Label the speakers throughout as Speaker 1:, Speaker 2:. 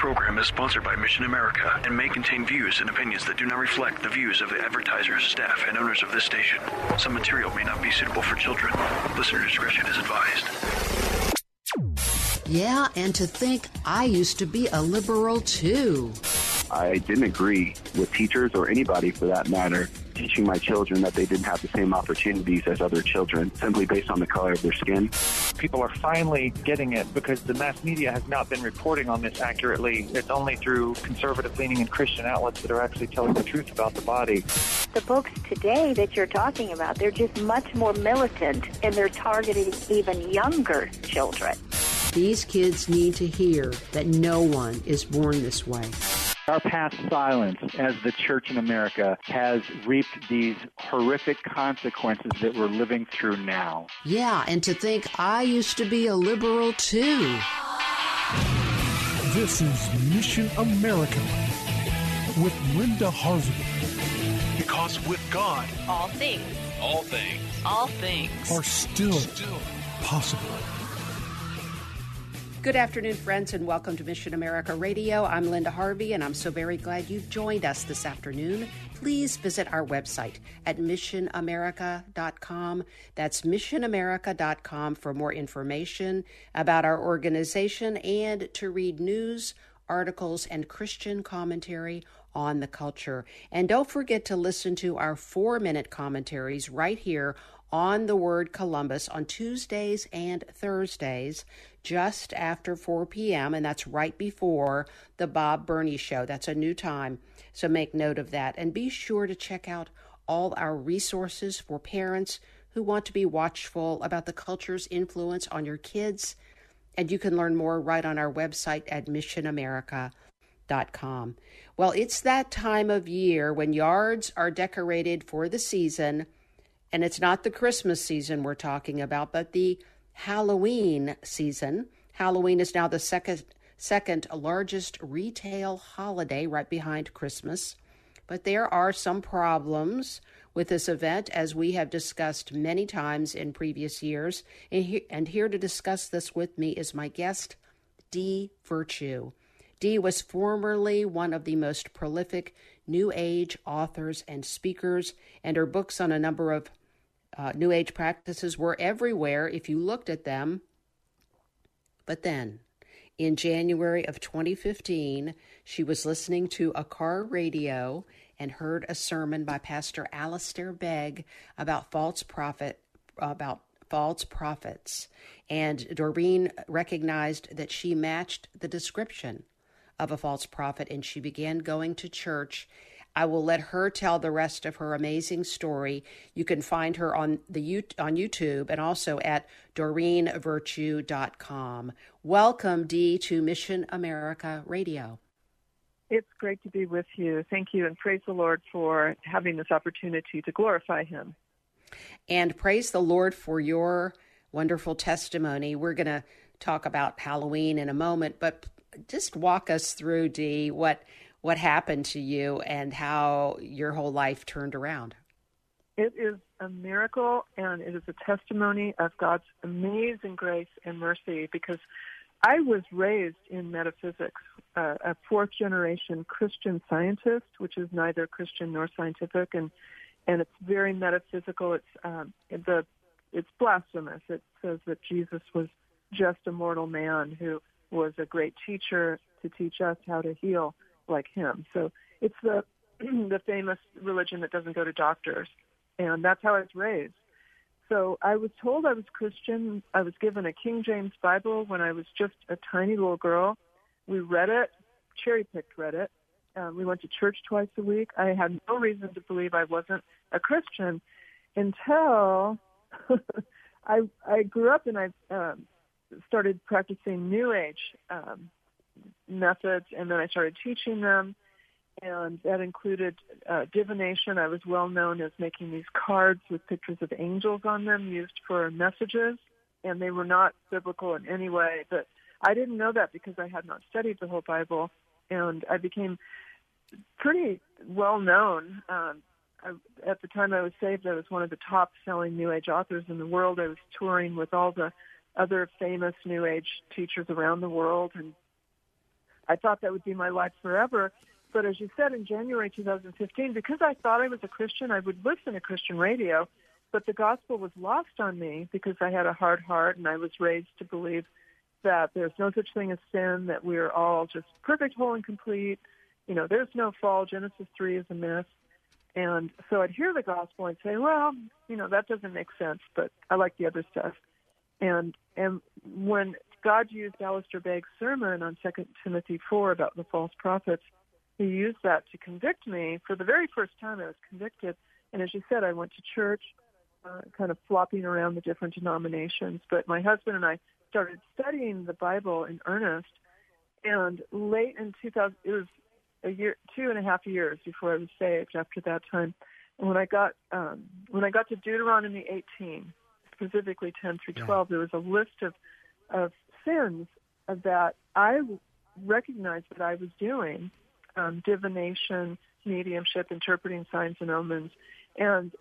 Speaker 1: Program is sponsored by Mission America and may contain views and opinions that do not reflect the views of the advertisers, staff, and owners of this station. Some material may not be suitable for children. Listener discretion is advised.
Speaker 2: Yeah, and to think I used to be a liberal too.
Speaker 3: I didn't agree with teachers or anybody for that matter teaching my children that they didn't have the same opportunities as other children simply based on the color of their skin.
Speaker 4: People are finally getting it because the mass media has not been reporting on this accurately. It's only through conservative leaning and Christian outlets that are actually telling the truth about the body.
Speaker 5: The books today that you're talking about, they're just much more militant and they're targeting even younger children.
Speaker 2: These kids need to hear that no one is born this way.
Speaker 4: Our past silence as the church in America has reaped these horrific consequences that we're living through now.
Speaker 2: Yeah, and to think I used to be a liberal too.
Speaker 6: This is Mission America with Linda Harvey. Because with God,
Speaker 7: all things,
Speaker 8: all things,
Speaker 7: all things
Speaker 6: are still, still possible.
Speaker 9: Good afternoon, friends, and welcome to Mission America Radio. I'm Linda Harvey, and I'm so very glad you've joined us this afternoon. Please visit our website at missionamerica.com. That's missionamerica.com for more information about our organization and to read news, articles, and Christian commentary on the culture. And don't forget to listen to our four minute commentaries right here on the word Columbus on Tuesdays and Thursdays just after 4 p.m., and that's right before the Bob Burney Show. That's a new time, so make note of that. And be sure to check out all our resources for parents who want to be watchful about the culture's influence on your kids. And you can learn more right on our website at missionamerica.com. Well, it's that time of year when yards are decorated for the season, and it's not the Christmas season we're talking about, but the Halloween season. Halloween is now the second second largest retail holiday right behind Christmas. But there are some problems with this event, as we have discussed many times in previous years. And, he- and here to discuss this with me is my guest, Dee Virtue. Dee was formerly one of the most prolific New Age authors and speakers, and her books on a number of uh, New Age practices were everywhere if you looked at them. But then, in January of 2015, she was listening to a car radio and heard a sermon by Pastor Alistair Begg about false prophet about false prophets. And Doreen recognized that she matched the description of a false prophet and she began going to church I will let her tell the rest of her amazing story. You can find her on the on YouTube and also at doreenvirtue.com. Welcome, Dee, to Mission America Radio.
Speaker 10: It's great to be with you. Thank you, and praise the Lord for having this opportunity to glorify Him.
Speaker 9: And praise the Lord for your wonderful testimony. We're going to talk about Halloween in a moment, but just walk us through, Dee, what what happened to you and how your whole life turned around.
Speaker 10: It is a miracle and it is a testimony of God's amazing grace and mercy because I was raised in metaphysics, uh, a fourth generation Christian scientist, which is neither Christian nor scientific, and and it's very metaphysical. It's um, the it's blasphemous. It says that Jesus was just a mortal man who was a great teacher to teach us how to heal like him. So it's the the famous religion that doesn't go to doctors, and that's how I was raised. So I was told I was Christian. I was given a King James Bible when I was just a tiny little girl. We read it, cherry picked read it. Um, we went to church twice a week. I had no reason to believe I wasn't a Christian until I I grew up and I um, started practicing New Age um, methods, and then I started teaching them. And that included uh, divination. I was well known as making these cards with pictures of angels on them used for messages, and they were not biblical in any way. But I didn't know that because I had not studied the whole Bible, and I became pretty well known. Um, I, at the time I was saved, I was one of the top selling New Age authors in the world. I was touring with all the other famous New Age teachers around the world, and I thought that would be my life forever. But as you said, in January 2015, because I thought I was a Christian, I would listen to Christian radio, but the gospel was lost on me because I had a hard heart and I was raised to believe that there's no such thing as sin, that we're all just perfect, whole, and complete. You know, there's no fall. Genesis 3 is a myth. And so I'd hear the gospel and say, well, you know, that doesn't make sense, but I like the other stuff. And and when God used Alistair Begg's sermon on 2 Timothy 4 about the false prophets, he used that to convict me. For the very first time, I was convicted. And as you said, I went to church, uh, kind of flopping around the different denominations. But my husband and I started studying the Bible in earnest. And late in 2000, it was a year, two and a half years before I was saved. After that time, and when I got um, when I got to Deuteronomy 18, specifically 10 through 12, yeah. there was a list of of sins that I recognized that I was doing um, divination, mediumship, interpreting signs and omens. And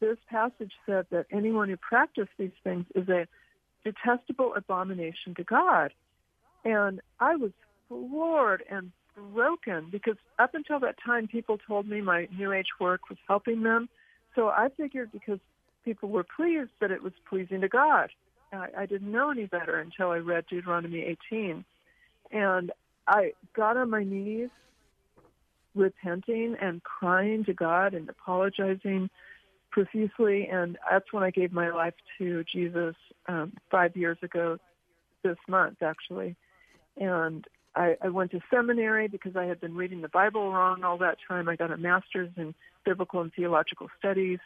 Speaker 10: this passage said that anyone who practiced these things is a detestable abomination to God. And I was floored and broken because up until that time, people told me my New Age work was helping them. So I figured because people were pleased that it was pleasing to God. I, I didn't know any better until I read Deuteronomy 18. And I got on my knees, repenting and crying to God and apologizing profusely. And that's when I gave my life to Jesus um, five years ago, this month actually. And I, I went to seminary because I had been reading the Bible wrong all that time. I got a master's in biblical and theological studies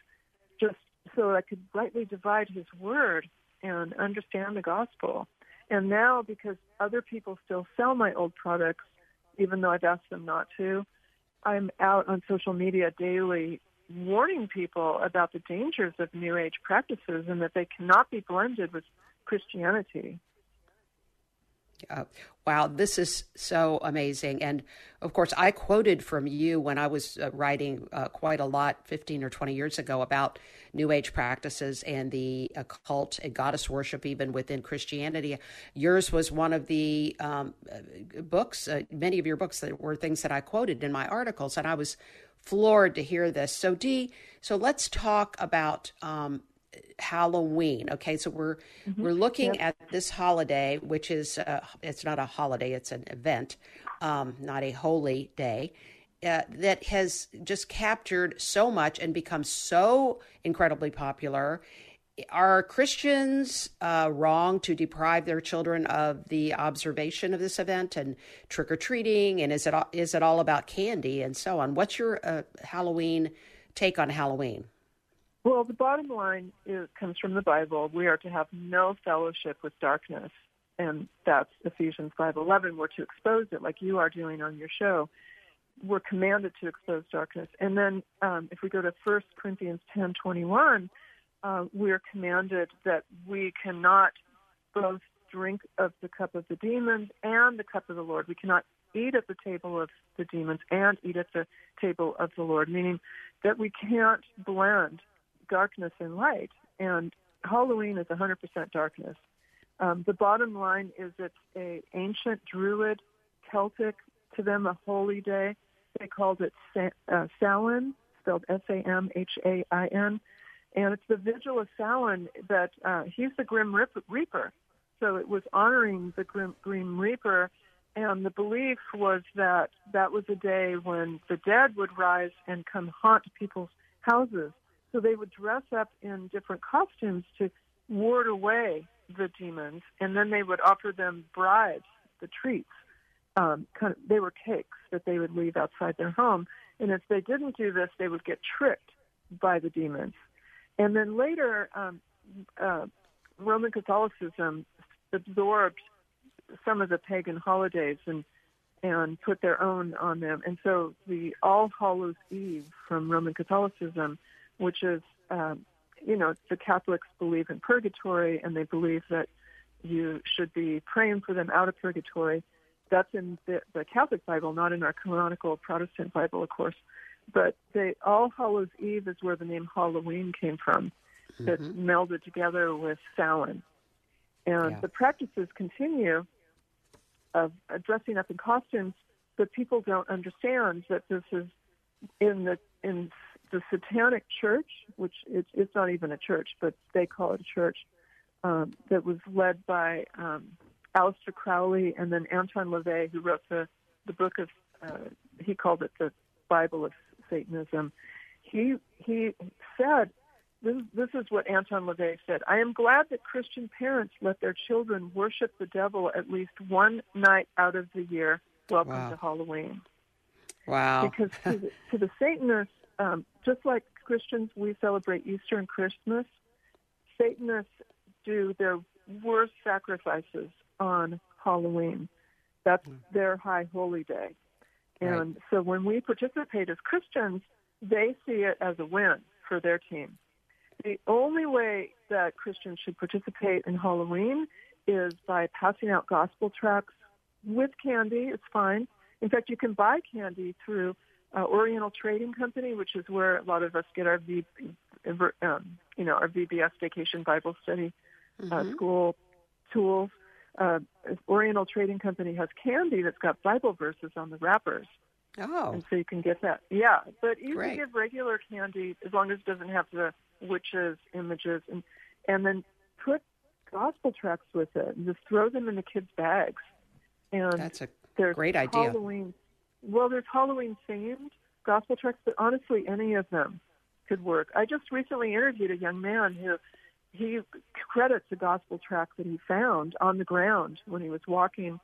Speaker 10: just so I could rightly divide his word and understand the gospel. And now, because other people still sell my old products, even though I've asked them not to, I'm out on social media daily warning people about the dangers of New Age practices and that they cannot be blended with Christianity.
Speaker 9: Uh, wow, this is so amazing. And of course, I quoted from you when I was uh, writing uh, quite a lot 15 or 20 years ago about New Age practices and the occult and goddess worship, even within Christianity. Yours was one of the um, uh, books, uh, many of your books that were things that I quoted in my articles. And I was floored to hear this. So, Dee, so let's talk about um, Halloween. Okay, so we're mm-hmm. we're looking yep. at this holiday, which is uh, it's not a holiday; it's an event, um, not a holy day. Uh, that has just captured so much and become so incredibly popular. Are Christians uh, wrong to deprive their children of the observation of this event and trick or treating? And is it is it all about candy and so on? What's your uh, Halloween take on Halloween?
Speaker 10: Well, the bottom line is, comes from the Bible. We are to have no fellowship with darkness, and that's Ephesians 5:11. We're to expose it, like you are doing on your show. We're commanded to expose darkness. And then, um, if we go to 1 Corinthians 10:21, uh, we are commanded that we cannot both drink of the cup of the demons and the cup of the Lord. We cannot eat at the table of the demons and eat at the table of the Lord, meaning that we can't blend darkness and light, and Halloween is 100% darkness. Um, the bottom line is it's a ancient Druid, Celtic, to them a holy day. They called it uh, Samhain, spelled S-A-M-H-A-I-N, and it's the vigil of Samhain that uh, he's the Grim Reaper. So it was honoring the Grim, Grim Reaper, and the belief was that that was a day when the dead would rise and come haunt people's houses so they would dress up in different costumes to ward away the demons, and then they would offer them bribes, the treats. Um, kind of, they were cakes that they would leave outside their home, and if they didn't do this, they would get tricked by the demons. And then later, um, uh, Roman Catholicism absorbed some of the pagan holidays and and put their own on them. And so the All Hallows Eve from Roman Catholicism, which is, um, you know, the Catholics believe in purgatory and they believe that you should be praying for them out of purgatory. That's in the, the Catholic Bible, not in our canonical Protestant Bible, of course. But the All Hallows Eve is where the name Halloween came from. Mm-hmm. That's melded together with Samhain. And yeah. the practices continue of dressing up in costumes, but people don't understand that this is in the in the Satanic Church, which it's, it's not even a church, but they call it a church, um, that was led by um, Aleister Crowley and then Anton LaVey, who wrote the the book of uh, he called it the Bible of Satanism. He he said this, this is what Anton LaVey said. I am glad that Christian parents let their children worship the devil at least one night out of the year. Welcome wow. to Halloween.
Speaker 9: Wow.
Speaker 10: Because to the, to the Satanists, um, just like Christians, we celebrate Easter and Christmas. Satanists do their worst sacrifices on Halloween. That's mm. their high holy day. And right. so when we participate as Christians, they see it as a win for their team. The only way that Christians should participate in Halloween is by passing out gospel tracts with candy. It's fine. In fact, you can buy candy through uh, Oriental Trading Company, which is where a lot of us get our v, um, you know, our VBS Vacation Bible Study uh, mm-hmm. uh, School tools. Uh, Oriental Trading Company has candy that's got Bible verses on the wrappers.
Speaker 9: Oh.
Speaker 10: And so you can get that. Yeah, but you Great. can get regular candy as long as it doesn't have the witches images and and then put gospel tracts with it and just throw them in the kids' bags. And
Speaker 9: that's a great idea.
Speaker 10: Halloween, well, there's Halloween themed gospel tracts, but honestly, any of them could work. I just recently interviewed a young man who he credits a gospel tract that he found on the ground when he was walking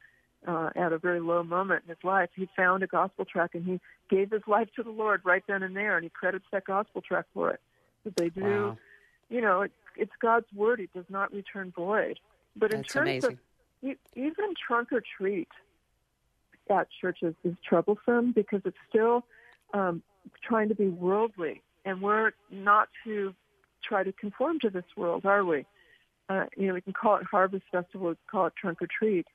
Speaker 10: uh, at a very low moment in his life. He found a gospel tract and he gave his life to the Lord right then and there, and he credits that gospel tract for it that they do. Wow. You know, it, it's God's word; it does not return void. But in
Speaker 9: That's
Speaker 10: terms
Speaker 9: amazing.
Speaker 10: of even trunk or treat at churches is troublesome because it's still um, trying to be worldly, and we're not to try to conform to this world, are we? Uh, you know, we can call it Harvest Festival, we can call it Trunk or Treat,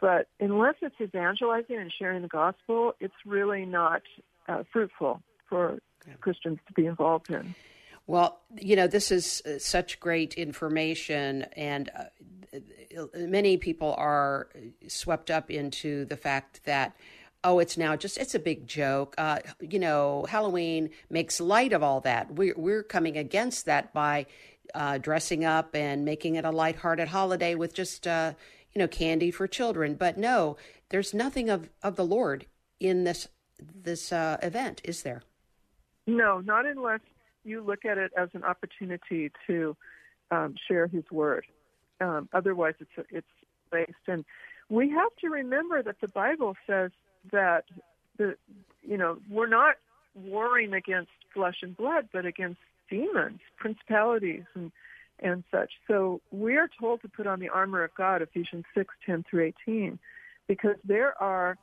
Speaker 10: but unless it's evangelizing and sharing the gospel, it's really not uh, fruitful for. Christians to be involved in.
Speaker 9: Well, you know, this is uh, such great information, and uh, many people are swept up into the fact that oh, it's now just it's a big joke. Uh, you know, Halloween makes light of all that. We're we're coming against that by uh, dressing up and making it a lighthearted holiday with just uh, you know candy for children. But no, there's nothing of of the Lord in this this uh, event, is there?
Speaker 10: No, not unless you look at it as an opportunity to um, share His word. Um, otherwise, it's it's based. And we have to remember that the Bible says that the you know we're not warring against flesh and blood, but against demons, principalities, and and such. So we are told to put on the armor of God, Ephesians six ten through eighteen, because there are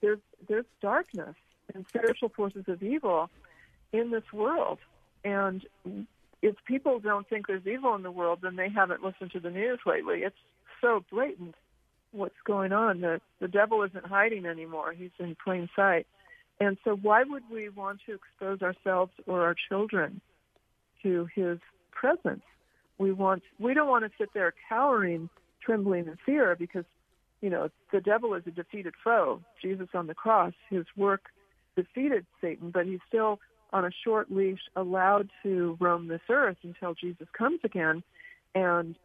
Speaker 10: there's there's darkness and spiritual forces of evil in this world. And if people don't think there's evil in the world, then they haven't listened to the news lately. It's so blatant what's going on. The, the devil isn't hiding anymore, he's in plain sight. And so, why would we want to expose ourselves or our children to his presence? We want we don't want to sit there cowering, trembling in fear because you know the devil is a defeated foe. Jesus on the cross, his work defeated Satan, but he still on a short leash allowed to roam this earth until Jesus comes again. And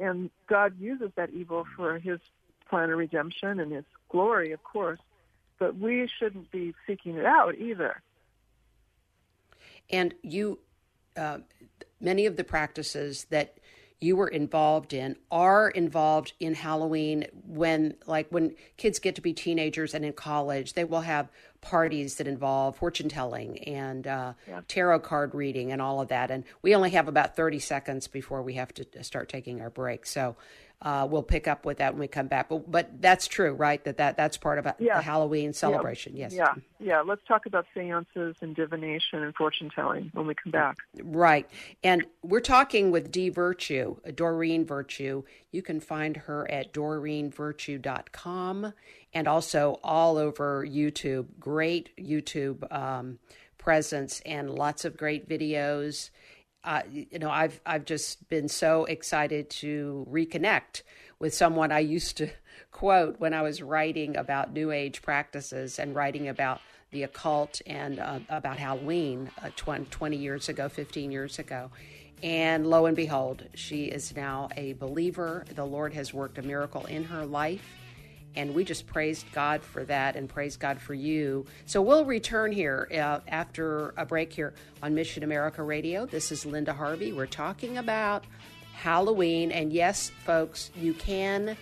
Speaker 10: and God uses that evil for his plan of redemption and his glory of course but we shouldn't be seeking it out either.
Speaker 9: And you uh, many of the practices that you were involved in are involved in Halloween when like when kids get to be teenagers and in college they will have parties that involve fortune telling and uh, yeah. tarot card reading and all of that and we only have about 30 seconds before we have to start taking our break so uh, we'll pick up with that when we come back. But but that's true, right? That that that's part of a,
Speaker 10: Yeah.
Speaker 9: the Halloween celebration.
Speaker 10: Yeah.
Speaker 9: Yes.
Speaker 10: Yeah, yeah. Let's talk about seances and divination and fortune telling when we come back.
Speaker 9: Right. And we're talking with Dee Virtue, Doreen Virtue. You can find her at doreenvirtue.com and also all over YouTube. Great YouTube um, presence and lots of great videos. You know, I've I've just been so excited to reconnect with someone I used to quote when I was writing about New Age practices and writing about the occult and uh, about Halloween uh, 20, 20 years ago, 15 years ago. And lo and behold, she is now a believer. The Lord has worked a miracle in her life. And we just praised God for that and praise God for you. So we'll return here uh, after a break here on Mission America Radio. This is Linda Harvey. We're talking about Halloween. And yes, folks, you can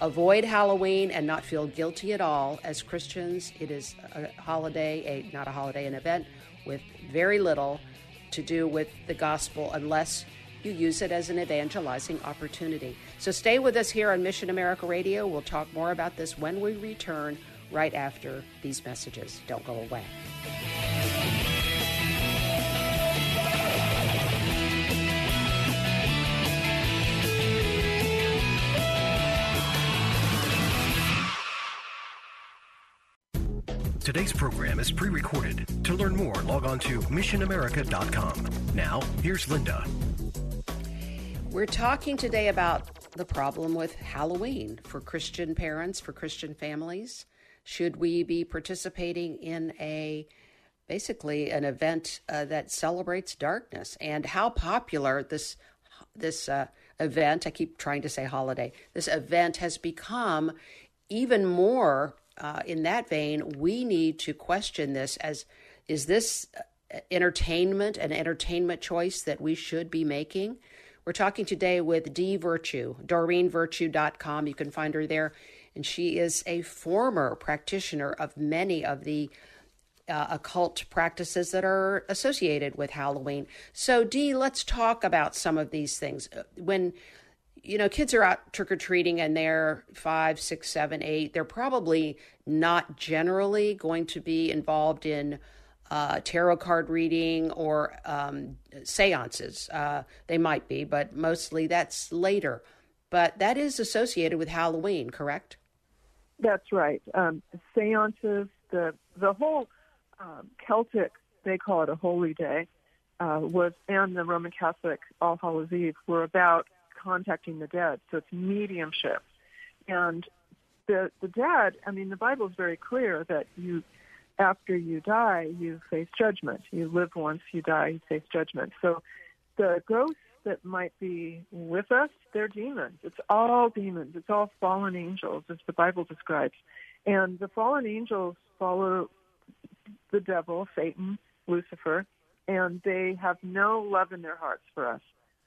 Speaker 9: avoid Halloween and not feel guilty at all. As Christians, it is a holiday, a not a holiday, an event with very little to do with the gospel unless you use it as an evangelizing opportunity. So stay with us here on Mission America Radio. We'll talk more about this when we return right after these messages. Don't go away.
Speaker 7: Today's program is pre recorded. To learn more, log on to missionamerica.com. Now, here's Linda.
Speaker 9: We're talking today about the problem with Halloween for Christian parents, for Christian families. Should we be participating in a basically an event uh, that celebrates darkness and how popular this this uh, event I keep trying to say holiday this event has become even more uh, in that vein we need to question this as is this uh, entertainment an entertainment choice that we should be making we're talking today with Dee Virtue, DoreenVirtue.com. You can find her there. And she is a former practitioner of many of the uh, occult practices that are associated with Halloween. So, Dee, let's talk about some of these things. Uh, When you know kids are out trick or treating and they're five, six, seven, eight, they're probably not generally going to be involved in uh, tarot card reading or um, seances. Uh, they might be, but mostly that's later. But that is associated with Halloween, correct?
Speaker 10: That's right. Um, seances, the the whole um, Celtic, they call it a holy day, uh, was and the Roman Catholic All Hallows Eve were about contacting the dead. So it's mediumship, and the the dead. I mean, the Bible is very clear that you, after you die, you face judgment. You live once, you die, you face judgment. So the ghosts that might be with us, they're demons. It's all demons. It's all fallen angels, as the Bible describes. And the fallen angels follow the devil, Satan, Lucifer, and they have no love in their hearts for us.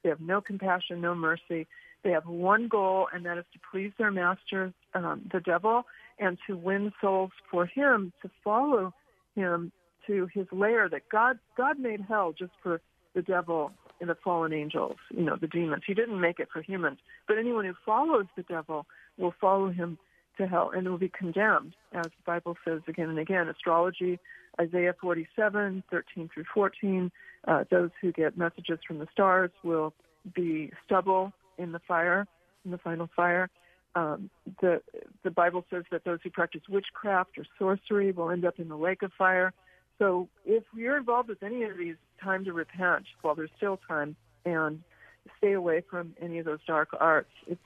Speaker 10: They have no compassion, no mercy. They have one goal, and that is to please their master, um, the devil, and to win souls for him, to follow him to his lair that God God made hell just for the devil and the fallen angels, you know, the demons. He didn't make it for humans. But anyone who follows the devil will follow him to hell and will be condemned, as the Bible says again and again. Astrology, Isaiah 47, 13 through 14. Uh, those who get messages from the stars will be stubble in the fire, in the final fire. Um, the the Bible says that those who practice witchcraft or sorcery will end up in the lake of fire. So if you're involved with any of these, time to repent while there's still time and stay away from any of those dark arts. It's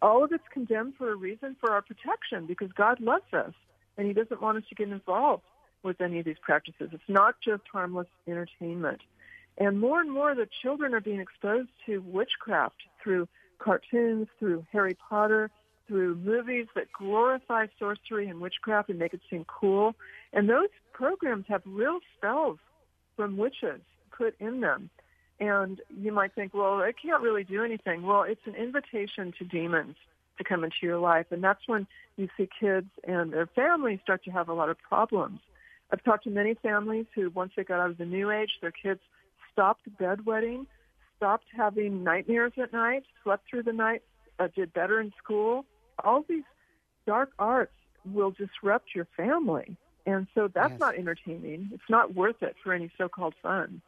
Speaker 10: all of it's condemned for a reason for our protection because God loves us and He doesn't want us to get involved with any of these practices. It's not just harmless entertainment. And more and more, the children are being exposed to witchcraft through cartoons, through Harry Potter, through movies that glorify sorcery and witchcraft and make it seem cool. And those programs have real spells from witches put in them. And you might think, well, it can't really do anything. Well, it's an invitation to demons to come into your life. And that's when you see kids and their families start to have a lot of problems. I've talked to many families who, once they got out of the new age, their kids stopped bedwetting, stopped having nightmares at night, slept through the night uh, did better in school. All these dark arts will disrupt your family. And so that's
Speaker 9: Yes.
Speaker 10: not entertaining. It's not worth it for any so called fun.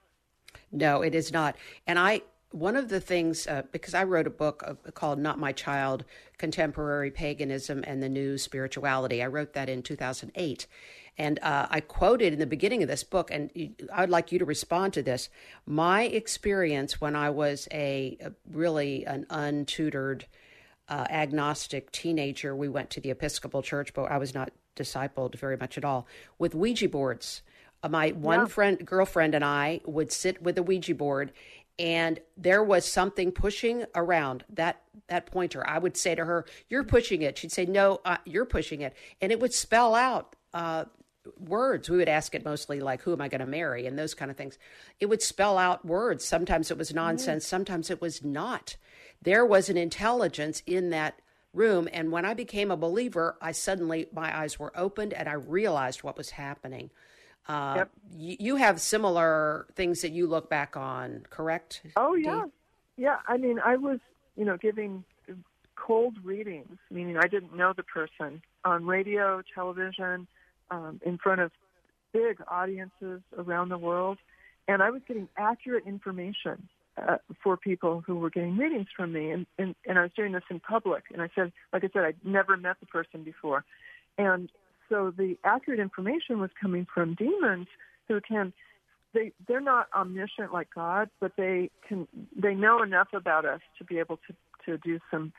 Speaker 9: No, it is not. And I, one of the things, uh, because I wrote a book uh, called Not My Child Contemporary Paganism and the New Spirituality. I wrote that in 2008. And uh, I quoted in the beginning of this book, and I'd like you to respond to this. My experience when I was a, a really an untutored, uh, agnostic teenager, we went to the Episcopal Church, but I was not discipled very much at all, with Ouija boards. Uh, my one
Speaker 10: Yeah.
Speaker 9: friend, girlfriend, and I would sit with a Ouija board, and there was something pushing around that that pointer. I would say to her, "You're pushing it." She'd say, "No, uh, you're pushing it," and it would spell out. Uh, words. We would ask it mostly like who am i going to marry? and those kind of things. It would spell out words. Sometimes it was nonsense. Sometimes it was not. There was an intelligence in that room and when i became a believer i suddenly my eyes were opened and i realized what was happening uh,
Speaker 10: Yep.
Speaker 9: you, you have similar things that you look back on correct
Speaker 10: Oh yeah, yeah. I mean, I was, you know, giving cold readings, meaning I didn't know the person on radio, television, um, in front of big audiences around the world, and I was getting accurate information uh, for people who were getting readings from me, and, and and I was doing this in public. And I said, like I said, I'd never met the person before, and so the accurate information was coming from demons who can they they're not omniscient like God, but they can they know enough about us to be able to to do some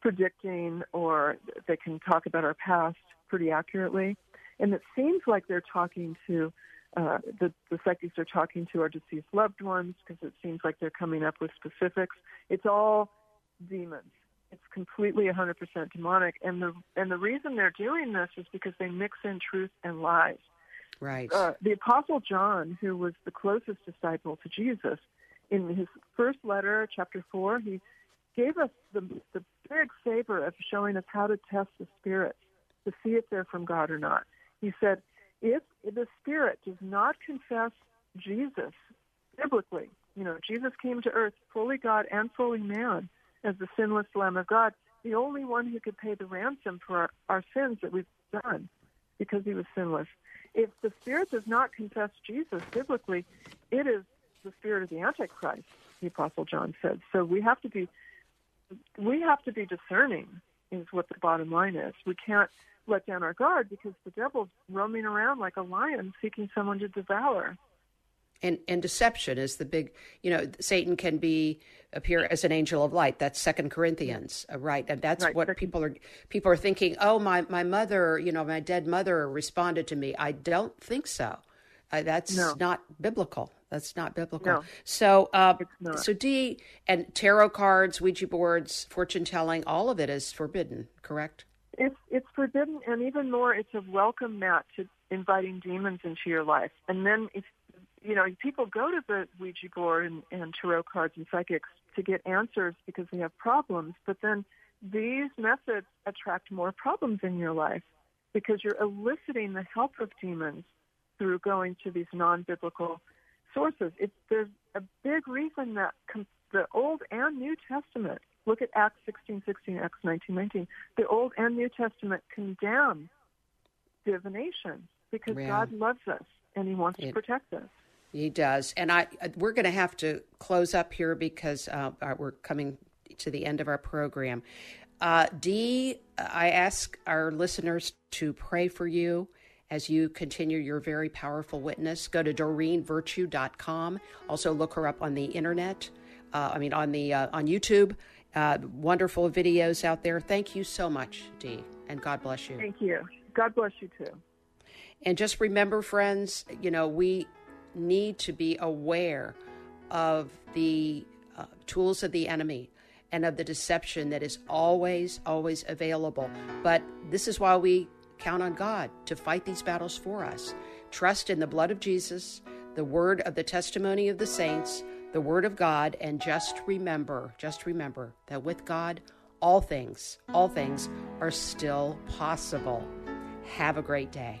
Speaker 10: predicting, or they can talk about our past pretty accurately. And it seems like they're talking to uh, the the psychics are talking to our deceased loved ones because it seems like they're coming up with specifics. It's all demons. It's completely 100% demonic, and the and the reason they're doing this is because they mix in truth and lies.
Speaker 9: Right.
Speaker 10: Uh, the Apostle John, who was the closest disciple to Jesus, in his first letter, chapter 4, he gave us the, the big favor of showing us how to test the spirits to see if they're from God or not. He said, if the spirit does not confess Jesus biblically, you know, Jesus came to earth fully God and fully man as the sinless Lamb of God, the only one who could pay the ransom for our, our sins that we've done because he was sinless. If the spirit does not confess Jesus biblically, it is the spirit of the Antichrist, the Apostle John said. So we have to be we have to be discerning is what the bottom line is. We can't let down our guard because the devil's roaming around like a lion seeking someone to devour.
Speaker 9: And and deception is the big you know satan can be appear as an angel of light. That's second corinthians uh, right? And that's
Speaker 10: Right,
Speaker 9: what people are people are thinking oh my my mother you know my dead mother responded to me. I don't think so. Uh, that's
Speaker 10: No.
Speaker 9: not biblical. That's not biblical.
Speaker 10: No.
Speaker 9: so uh, so Dee and tarot cards ouija boards fortune telling all of it is forbidden correct?
Speaker 10: It's it's forbidden, and even more, it's a welcome mat to inviting demons into your life. And then, if you know, people go to the Ouija board and, and tarot cards and psychics to get answers because they have problems. But then these methods attract more problems in your life because you're eliciting the help of demons through going to these non-biblical sources. It's, there's a big reason that com- the Old and New Testament, look at Acts 16:16, Acts 19:19, the Old and New Testament condemn divination because
Speaker 9: Yeah.
Speaker 10: God loves us and He wants to protect us.
Speaker 9: He does, and I uh, we're going to have to close up here because uh, uh, we're coming to the end of our program. Uh, Dee, I ask our listeners to pray for you as you continue your very powerful witness. Go to doreenvirtue.com. Also, look her up on the internet. Uh, I mean, on the uh, on YouTube. Uh, wonderful videos out there. Thank you so much, Dee, and God bless you.
Speaker 10: Thank you. God bless you too.
Speaker 9: And just remember, friends, you know, we need to be aware of the uh, tools of the enemy and of the deception that is always, always available. But this is why we count on God to fight these battles for us. Trust in the blood of Jesus, the word of the testimony of the saints, the word of God, and just remember, just remember that with God, all things, all things are still possible. Have a great day.